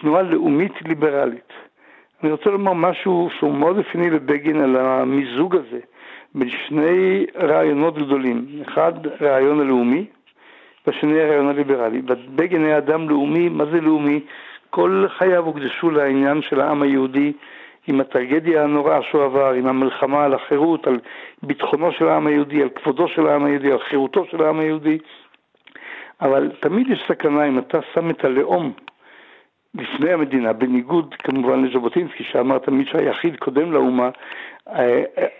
תנועה לאומית ליברלית. אני רוצה לומר משהו שהוא מאוד אופייני לבגין על המיזוג הזה בין שני רעיונות גדולים. אחד, רעיון הלאומי, והשני הרעיון הליברלי. בגין היה אדם לאומי, מה זה לאומי? כל חייו הוקדשו לעניין של העם היהודי עם הטרגדיה הנוראה שהוא עבר, עם המלחמה על החירות, על ביטחונו של העם היהודי, על כבודו של העם היהודי, על חירותו של העם היהודי. אבל תמיד יש סכנה אם אתה שם את הלאום לפני המדינה, בניגוד כמובן לז'בוטינסקי שאמר תמיד שהיחיד קודם לאומה,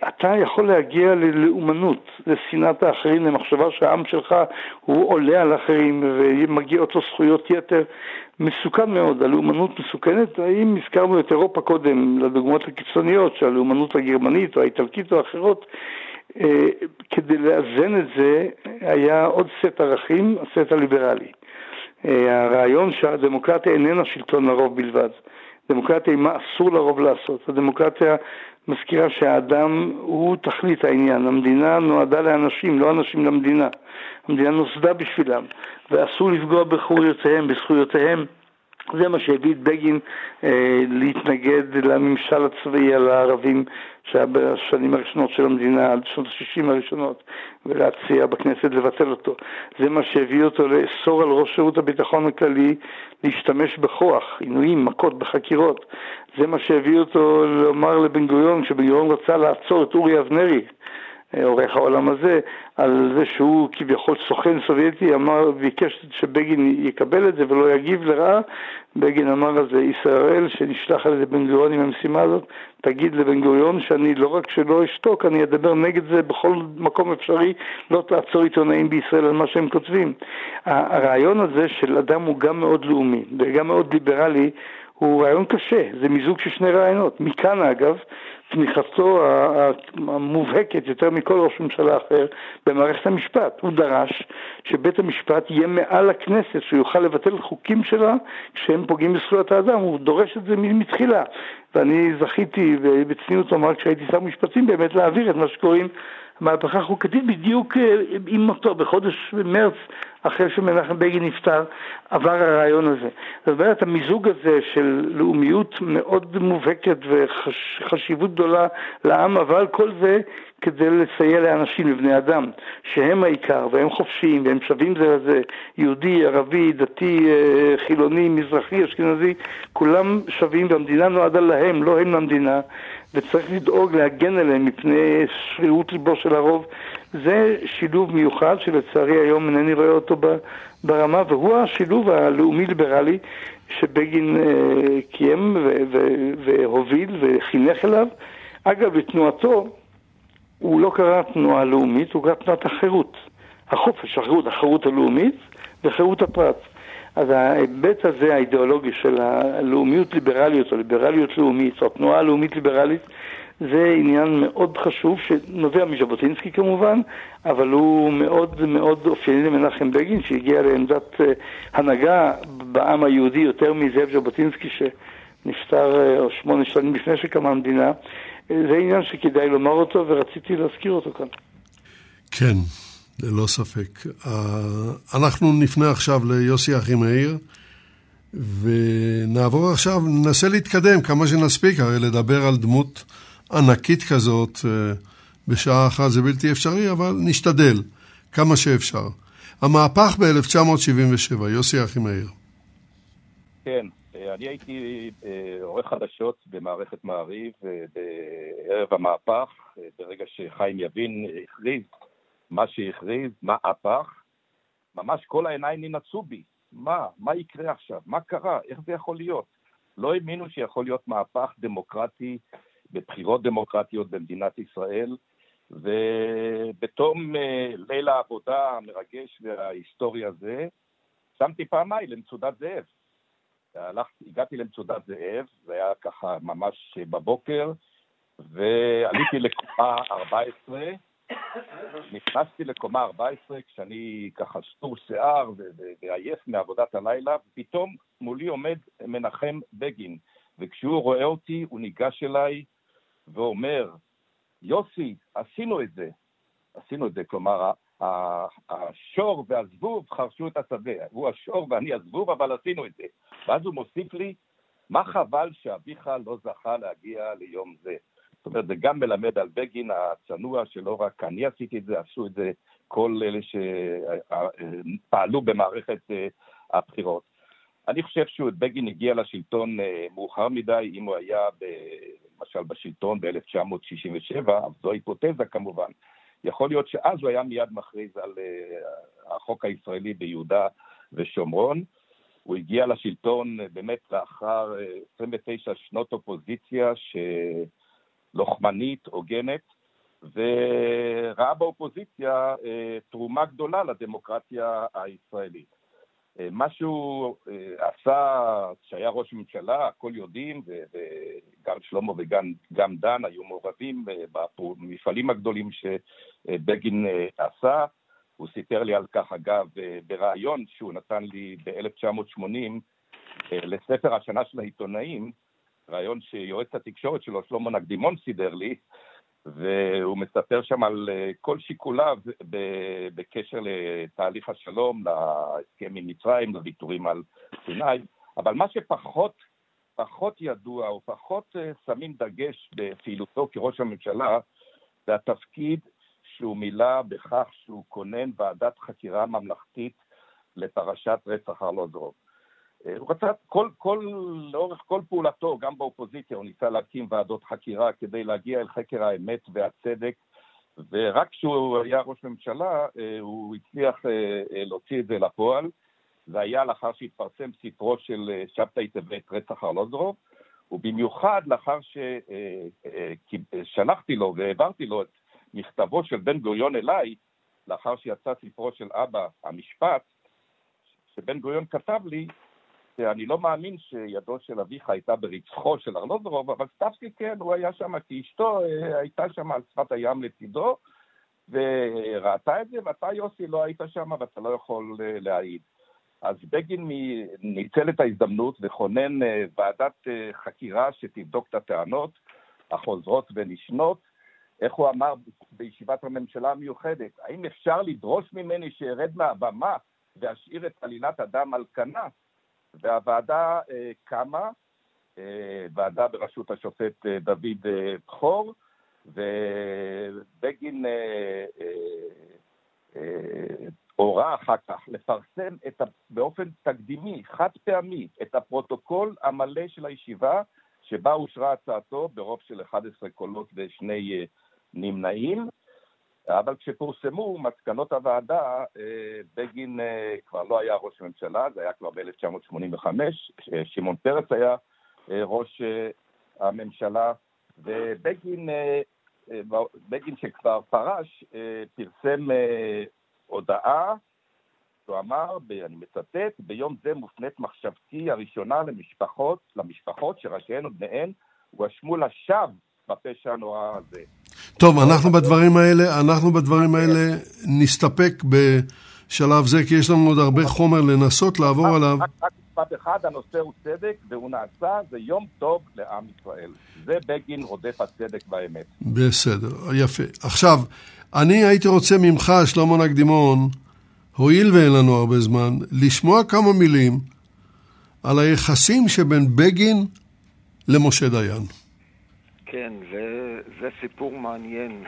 אתה יכול להגיע ללאומנות, לשנאת האחרים, למחשבה שהעם שלך הוא עולה על אחרים ומגיעות לו זכויות יתר. מסוכן מאוד, הלאומנות מסוכנת. אם הזכרנו את אירופה קודם, לדוגמאות הקיצוניות, שהלאומנות הגרמנית או האיטלקית או האחרות, אה, כדי לאזן את זה היה עוד סט ערכים, הסט הליברלי. אה, הרעיון שהדמוקרטיה איננה שלטון הרוב בלבד. דמוקרטיה היא מה אסור לרוב לעשות. הדמוקרטיה מזכירה שהאדם הוא תכלית העניין. המדינה נועדה לאנשים, לא אנשים למדינה. המדינה נוסדה בשבילם, ואסור לפגוע בחירויותיהם, בזכויותיהם. זה מה שהביא את בגין אה, להתנגד לממשל הצבאי על הערבים שהיה בשנים הראשונות של המדינה, עד שנות ה-60 הראשונות, ולהציע בכנסת לבטל אותו. זה מה שהביא אותו לאסור על ראש שירות הביטחון הכללי להשתמש בכוח, עינויים, מכות בחקירות. זה מה שהביא אותו לומר לבן גוריון, כשבן גוריון רצה לעצור את אורי אבנרי, עורך העולם הזה, על זה שהוא כביכול סוכן סובייטי, אמר, ביקש שבגין יקבל את זה ולא יגיב לרעה. בגין אמר על זה, ישראל שנשלח על ידי בן גוריון עם המשימה הזאת, תגיד לבן גוריון שאני לא רק שלא אשתוק, אני אדבר נגד זה בכל מקום אפשרי, לא תעצור עיתונאים בישראל על מה שהם כותבים. הרעיון הזה של אדם הוא גם מאוד לאומי וגם מאוד ליברלי, הוא רעיון קשה, זה מיזוג של שני רעיונות. מכאן אגב, תמיכתו המובהקת יותר מכל ראש ממשלה אחר במערכת המשפט. הוא דרש שבית המשפט יהיה מעל הכנסת, שהוא יוכל לבטל חוקים שלה כשהם פוגעים בזכויות האדם, הוא דורש את זה מתחילה. ואני זכיתי בצניעות לומר כשהייתי שר משפטים באמת להעביר את מה שקוראים מהפכה חוקתית בדיוק אה, עם מותו, בחודש מרץ אחרי שמנחם בגין נפטר, עבר הרעיון הזה. זאת אומרת, המיזוג הזה של לאומיות מאוד מובהקת וחשיבות גדולה לעם, אבל כל זה כדי לסייע לאנשים, לבני אדם, שהם העיקר, והם חופשיים, והם שווים זה לזה, יהודי, ערבי, דתי, אה, חילוני, מזרחי, אשכנזי, כולם שווים, והמדינה נועדה להם, לא הם למדינה, וצריך לדאוג להגן עליהם מפני שרירות ליבו של הרוב. זה שילוב מיוחד שלצערי היום אינני רואה אותו ברמה, והוא השילוב הלאומי-ליברלי שבגין אה, קיים והוביל וחינך אליו. אגב, בתנועתו הוא לא קרא תנועה לאומית, הוא קרא תנועת החירות. החופש, החירות, החירות הלאומית וחירות הפרט. אז ההיבט הזה, האידיאולוגי של הלאומיות ליברליות או ליברליות לאומית או התנועה הלאומית ליברלית זה עניין מאוד חשוב שנובע מז'בוטינסקי כמובן, אבל הוא מאוד מאוד אופייני למנחם בגין שהגיע לעמדת uh, הנהגה בעם היהודי יותר מזאב ז'בוטינסקי שנפטר uh, שמונה שנים לפני שקמה המדינה. Uh, זה עניין שכדאי לומר אותו ורציתי להזכיר אותו כאן. כן, ללא ספק. אנחנו נפנה עכשיו ליוסי אחימאיר. ונעבור עכשיו, ננסה להתקדם כמה שנספיק, הרי לדבר על דמות ענקית כזאת אה, בשעה אחת זה בלתי אפשרי, אבל נשתדל כמה שאפשר. המהפך ב-1977, יוסי אחימאיר. כן, אה, אני הייתי אה, עורך חדשות במערכת מעריב בערב המהפך, ברגע שחיים יבין הכריז מה שהכריז, מה הפך, ממש כל העיניים ננעצו בי. מה? מה יקרה עכשיו? מה קרה? איך זה יכול להיות? לא האמינו שיכול להיות מהפך דמוקרטי בבחירות דמוקרטיות במדינת ישראל, ובתום אה, ליל העבודה המרגש וההיסטורי הזה, שמתי פעמיי למצודת זאב. הלכתי, הגעתי למצודת זאב, זה היה ככה ממש בבוקר, ועליתי לקומה 14. נכנסתי לקומה 14 כשאני ככה סטור שיער ועייף מעבודת הלילה, ופתאום מולי עומד מנחם בגין, וכשהוא רואה אותי הוא ניגש אליי ואומר, יוסי, עשינו את זה. עשינו את זה, כלומר, השור והזבוב חרשו את השדה. הוא השור ואני הזבוב, אבל עשינו את זה. ואז הוא מוסיף לי, מה חבל שאביך לא זכה להגיע ליום זה. זאת אומרת, זה גם מלמד על בגין הצנוע, שלא רק אני עשיתי את זה, עשו את זה כל אלה שפעלו במערכת אה, הבחירות. אני חושב שבגין הגיע לשלטון אה, מאוחר מדי, אם הוא היה למשל בשלטון ב-1967, זו היפותזה כמובן, יכול להיות שאז הוא היה מיד מכריז על uh, החוק הישראלי ביהודה ושומרון. הוא הגיע לשלטון באמת לאחר uh, 29 שנות אופוזיציה לוחמנית, הוגנת, וראה באופוזיציה uh, תרומה גדולה לדמוקרטיה הישראלית. אה, מה שהוא אה, עשה כשהיה ראש ממשלה, הכל יודעים, וגם שלמה וגם דן היו מעורבים אה, במפעלים הגדולים שבגין עשה. הוא סיפר לי על כך, אגב, בריאיון שהוא נתן לי ב-1980 לספר השנה של העיתונאים, ריאיון שיועץ התקשורת שלו, שלמה נקדימון, סידר לי, והוא מספר שם על אה, כל שיקוליו בקשר לתהליך השלום, להסכם עם מצרים, לוויתורים על סיני, אבל מה שפחות פחות ידוע או פחות אה, שמים דגש בפעילותו כראש הממשלה זה התפקיד שהוא מילא בכך שהוא כונן ועדת חקירה ממלכתית לפרשת רצח ארלוזרוב. אה, הוא רצה, כל, כל, לאורך כל פעולתו, גם באופוזיציה, הוא ניסה להקים ועדות חקירה כדי להגיע אל חקר האמת והצדק, ורק כשהוא היה ראש ממשלה, אה, הוא הצליח אה, להוציא את זה לפועל. זה היה לאחר שהתפרסם ספרו של שבתאי טבת, רצח ארלוזרוב, ובמיוחד לאחר ששלחתי לו והעברתי לו את מכתבו של בן גוריון אליי, לאחר שיצא ספרו של אבא, המשפט, שבן גוריון כתב לי, שאני לא מאמין שידו של אביך הייתה ברצחו של ארלוזורוב, אבל סטפסקי כן, הוא היה שם כי אשתו אה, הייתה שם על שפת הים לצידו, וראתה את זה, ואתה, יוסי, לא היית שם ואתה לא יכול אה, להעיד. אז בגין ניצל את ההזדמנות וכונן אה, ועדת חקירה שתבדוק את הטענות החוזרות ונשנות. איך הוא אמר בישיבת הממשלה המיוחדת, האם אפשר לדרוש ממני שארד מהבמה ואשאיר את עלילת הדם על כנה? והוועדה אה, קמה, אה, ועדה בראשות השופט אה, דוד בכור, ובגין הורה אחר כך לפרסם את, באופן תקדימי, חד פעמי, את הפרוטוקול המלא של הישיבה שבה אושרה הצעתו ברוב של 11 קולות ושני נמנעים, אבל כשפורסמו מסקנות הוועדה, אה, בגין אה, כבר לא היה ראש ממשלה, זה היה כבר ב-1985, שמעון פרס היה אה, ראש הממשלה, ובגין, בגין שכבר פרש, פרסם הודעה, הוא אמר, אני מצטט, ביום זה מופנית מחשבתי הראשונה למשפחות, למשפחות שראשיהן ובניהן הואשמו לשווא בפשע הנורא הזה. טוב, אנחנו בדברים האלה, אנחנו בדברים האלה נסתפק בשלב זה, כי יש לנו עוד הרבה חומר לנסות לעבור עליו. רק משפט אחד, הנושא הוא צדק, והוא נעשה, זה יום טוב לעם ישראל. זה בגין רודף הצדק והאמת. בסדר, יפה. עכשיו, אני הייתי רוצה ממך, שלמה נקדימון, הואיל ואין לנו הרבה זמן, לשמוע כמה מילים על היחסים שבין בגין למשה דיין. כן, זה, זה סיפור מעניין,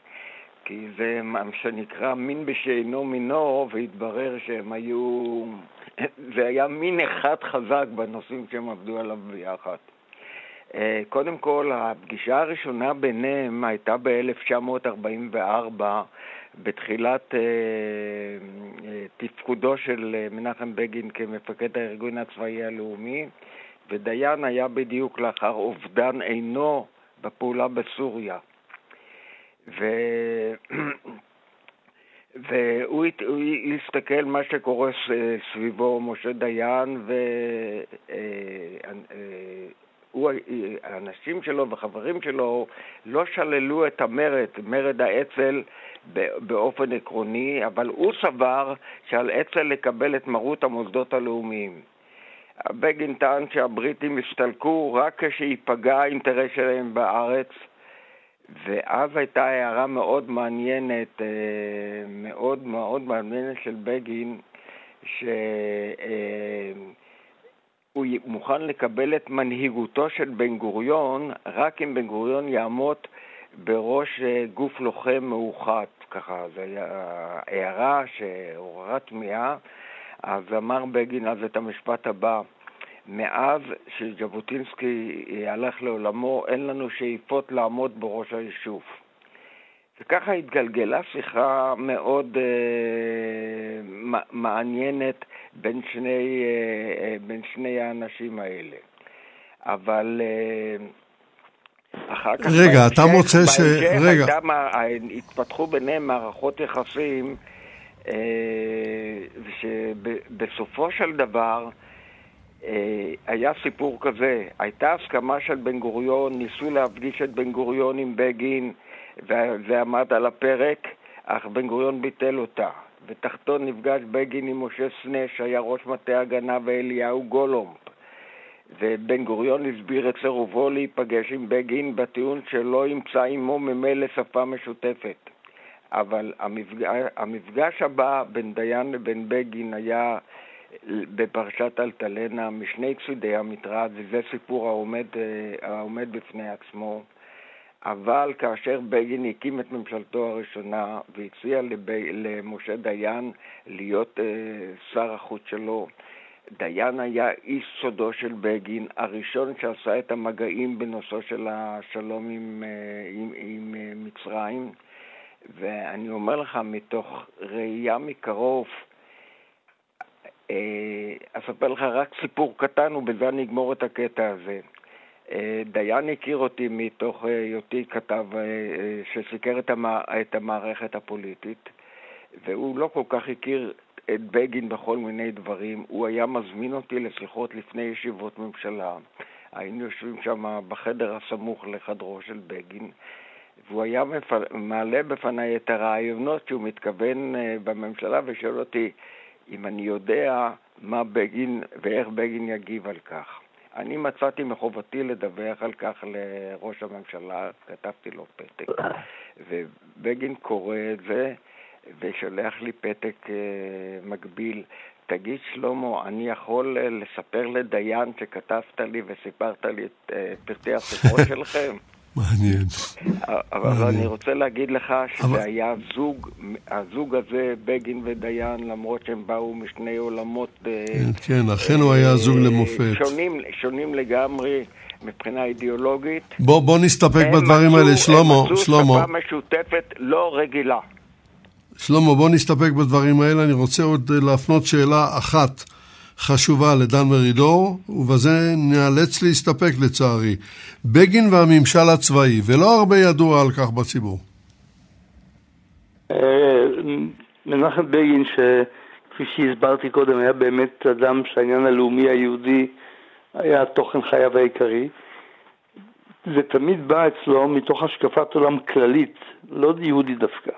[LAUGHS] כי זה מה שנקרא מין בשאינו מינו, והתברר שהם היו... [LAUGHS] זה היה מין אחד חזק בנושאים שהם עבדו עליו ביחד. אה, קודם כל, הפגישה הראשונה ביניהם הייתה ב-1944, בתחילת אה, אה, תפקודו של מנחם בגין כמפקד הארגון הצבאי הלאומי, ודיין היה בדיוק לאחר אובדן עינו בפעולה בסוריה. ו... [CLEARS THROAT] והוא הסתכל מה שקורה סביבו, משה דיין, והאנשים אה, שלו וחברים שלו לא שללו את המרד, מרד האצ"ל באופן עקרוני, אבל הוא סבר שעל אצ"ל לקבל את מרות המוסדות הלאומיים. בגין טען שהבריטים הסתלקו רק כשייפגע האינטרס שלהם בארץ, ואז הייתה הערה מאוד מעניינת, אה, מאוד מאוד מעניינת של בגין, שהוא אה, מוכן לקבל את מנהיגותו של בן גוריון רק אם בן גוריון יעמוד בראש אה, גוף לוחם מאוחד, ככה, זו הערה שעוררה תמיהה. אז אמר בגין אז את המשפט הבא: מאז שז'בוטינסקי הלך לעולמו, אין לנו שאיפות לעמוד בראש היישוב. וככה התגלגלה שיחה מאוד אה, מעניינת בין שני, אה, אה, בין שני האנשים האלה. אבל אה, אחר כך... רגע, בהמשך, אתה מוצא ש... רגע. בהמשך התפתחו ביניהם מערכות יחסים אה, שבסופו של דבר אה, היה סיפור כזה, הייתה הסכמה של בן גוריון, ניסו להפגיש את בן גוריון עם בגין וזה עמד על הפרק, אך בן גוריון ביטל אותה. ותחתו נפגש בגין עם משה סנה שהיה ראש מטה הגנה ואליהו גולומב. ובן גוריון הסביר את סירובו להיפגש עם בגין בטיעון שלא ימצא עמו ממילא שפה משותפת. אבל המפגש, הבא בין דיין לבין בגין היה בפרשת אלטלנה משני צידי המטרד, וזה סיפור העומד, אה, העומד בפני עצמו. אבל כאשר בגין הקים את ממשלתו הראשונה והציע לב... למשה דיין להיות אה, שר החוץ שלו, דיין היה איש סודו של בגין, הראשון שעשה את המגעים בנושאו של השלום עם, אה, עם, עם אה, מצרים, ואני אומר לך, מתוך ראייה מקרוב, אה, אספר לך רק סיפור קטן ובזה אני אגמור את הקטע הזה. דיין הכיר אותי מתוך היותי כתב שסיקר את המערכת הפוליטית, והוא לא כל כך הכיר את בגין בכל מיני דברים. הוא היה מזמין אותי לשיחות לפני ישיבות ממשלה. היינו יושבים שם בחדר הסמוך לחדרו של בגין, והוא היה מעלה בפניי את הרעיונות שהוא מתכוון אה, בממשלה ושואל אותי אם אני יודע מה בגין ואיך בגין יגיב על כך. אני מצאתי מחובתי לדווח על כך לראש הממשלה, כתבתי לו פתק, [COUGHS] ובגין קורא את זה, ושולח לי פתק uh, מקביל. תגיד, שלמה, אני יכול uh, לספר לדיין שכתבת לי וסיפרת לי את uh, פרטי השיחות [LAUGHS] שלכם? מעניין. אבל מעניין. אני רוצה להגיד לך שזה אבל... היה זוג, הזוג הזה, בגין ודיין, למרות שהם באו משני עולמות... כן, כן, אכן הוא היה זוג למופת. שונים, שונים לגמרי. מבחינה אידיאולוגית. בוא, בוא נסתפק בדברים האלה, שלמה, שלמה. הם מצאו שפה משותפת לא רגילה. שלמה, בוא נסתפק בדברים האלה. אני רוצה עוד אה, להפנות שאלה אחת חשובה לדן מרידור, ובזה נאלץ להסתפק לצערי. בגין והממשל הצבאי, ולא הרבה ידוע על כך בציבור. אה, מנחם בגין, שכפי שהסברתי קודם, היה באמת אדם שהעניין הלאומי היהודי היה תוכן חייו העיקרי. זה תמיד בא אצלו מתוך השקפת עולם כללית, לא יהודי דווקא.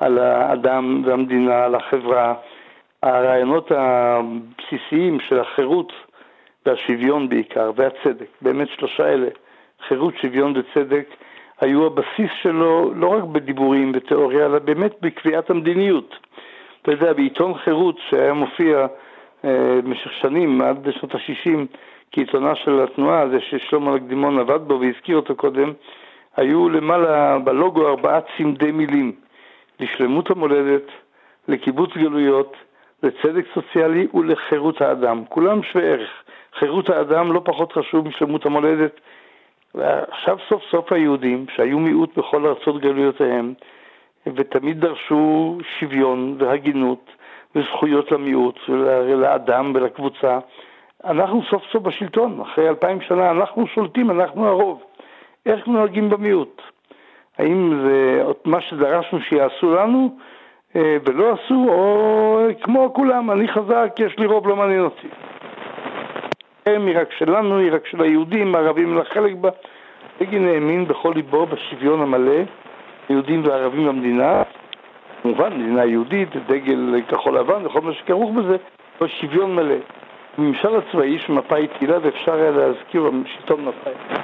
על האדם והמדינה, על החברה. הרעיונות הבסיסיים של החירות והשוויון בעיקר, והצדק, באמת שלושה אלה, חירות, שוויון וצדק, היו הבסיס שלו לא רק בדיבורים ותיאוריה, אלא באמת בקביעת המדיניות. אתה יודע, בעיתון חירות שהיה מופיע אה, במשך שנים, עד שנות ה-60, כעיתונה של התנועה, זה ששלמה הקדימון עבד בו והזכיר אותו קודם, היו למעלה בלוגו ארבעה צמדי מילים. לשלמות המולדת, לקיבוץ גלויות, לצדק סוציאלי ולחירות האדם. כולם שווה ערך. חירות האדם לא פחות חשוב משלמות המולדת. ועכשיו סוף סוף היהודים, שהיו מיעוט בכל ארצות גלויותיהם, ותמיד דרשו שוויון והגינות וזכויות למיעוט ולאדם ולקבוצה, אנחנו סוף סוף בשלטון, אחרי אלפיים שנה אנחנו שולטים, אנחנו הרוב. איך נוהגים במיעוט? האם זה מה שדרשנו שיעשו לנו ולא עשו, או כמו כולם, אני חזק, יש לי רוב, לא מעניין אותי. היא רק שלנו, היא רק של היהודים, הערבים, לחלק בה. בגין האמין בכל ליבו בשוויון המלא, יהודים וערבים במדינה, כמובן, מדינה יהודית, דגל כחול לבן וכל מה שכרוך בזה, בשוויון מלא. הממשל הצבאי שמפא"י התחילה, ואפשר היה להזכיר שלטון מפא"י.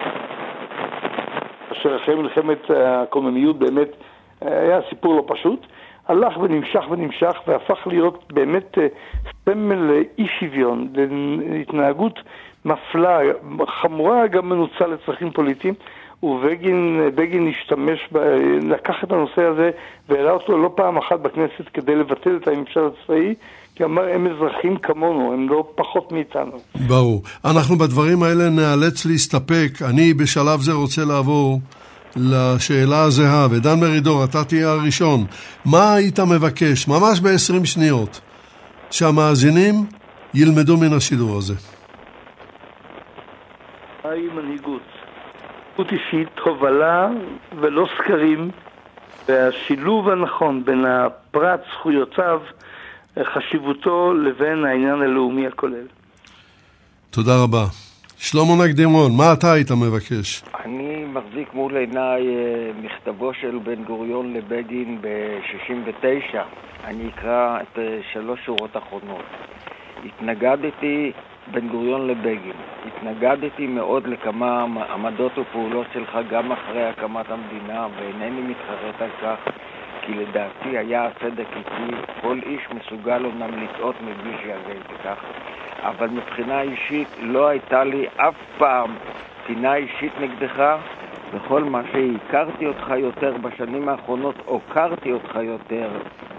אשר אחרי מלחמת הקוממיות באמת היה סיפור לא פשוט, הלך ונמשך ונמשך והפך להיות באמת אה, סמל לאי שוויון, להתנהגות מפלה, גם מנוצל לצרכים פוליטיים, ובגין השתמש, ב, לקח את הנושא הזה והעלה אותו לא פעם אחת בכנסת כדי לבטל את הממשל הצבאי, כי אמר הם אזרחים כמונו, הם לא פחות מאיתנו. ברור. אנחנו בדברים האלה נאלץ להסתפק. אני בשלב זה רוצה לעבור לשאלה הזהה, ודן מרידור, אתה תהיה הראשון. מה היית מבקש, ממש ב-20 שניות, שהמאזינים ילמדו מן השידור הזה? מהי מנהיגות? מנהיגות אישית, הובלה ולא סקרים, והשילוב הנכון בין הפרט, זכויותיו, חשיבותו, לבין העניין הלאומי הכולל. תודה רבה. שלמה נקדימון, מה אתה היית מבקש? אני מחזיק מול עיניי אה, מכתבו של בן גוריון לבגין ב-69. אני אקרא את אה, שלוש שורות אחרונות. התנגדתי, בן גוריון לבגין, התנגדתי מאוד לכמה עמדות ופעולות שלך גם אחרי הקמת המדינה, ואינני מתחרט על כך, כי לדעתי היה הצדק איתי, כל איש מסוגל אומנם לטעות מבלי שיעשה את כך. אבל מבחינה אישית לא הייתה לי אף פעם טינה אישית נגדך. וכל מה שהכרתי אותך יותר בשנים האחרונות, הוקרתי אותך יותר,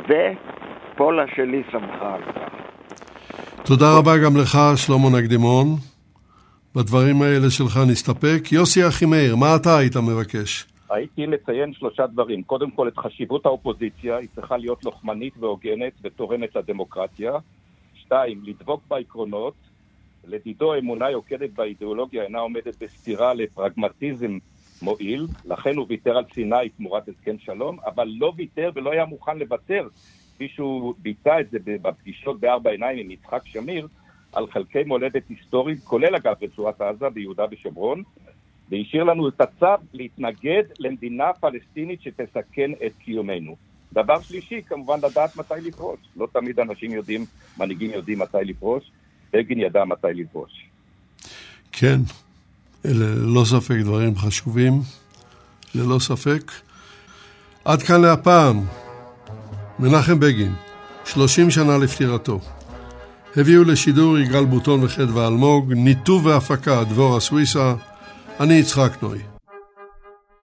ופולה שלי שמחה על כך. תודה רבה גם לך, שלמה נקדימון. בדברים האלה שלך נסתפק. יוסי אחימאיר, מה אתה היית מבקש? הייתי מציין שלושה דברים. קודם כל, את חשיבות האופוזיציה, היא צריכה להיות לוחמנית והוגנת ותורמת לדמוקרטיה. שתיים, לדבוק בעקרונות. לדידו אמונה יוקדת באידיאולוגיה אינה עומדת בסתירה לפרגמטיזם מועיל, לכן הוא ויתר על סיני תמורת הסכם שלום, אבל לא ויתר ולא היה מוכן לוותר, כפי שהוא ביצע את זה בפגישות בארבע עיניים עם יצחק שמיר, על חלקי מולדת היסטורית, כולל אגב רצועת עזה ביהודה ושומרון, והשאיר לנו את הצו להתנגד למדינה פלסטינית שתסכן את קיומנו. דבר שלישי, כמובן לדעת מתי לפרוש. לא תמיד אנשים יודעים, מנהיגים יודעים מתי לפרוש. בגין ידע מתי לפרוש. כן, אלה ללא ספק דברים חשובים, ללא ספק. עד כאן להפעם. מנחם בגין, 30 שנה לפטירתו. הביאו לשידור יגאל בוטון וחדווה אלמוג, ניתוב והפקה דבורה סוויסה, אני יצחק נוי.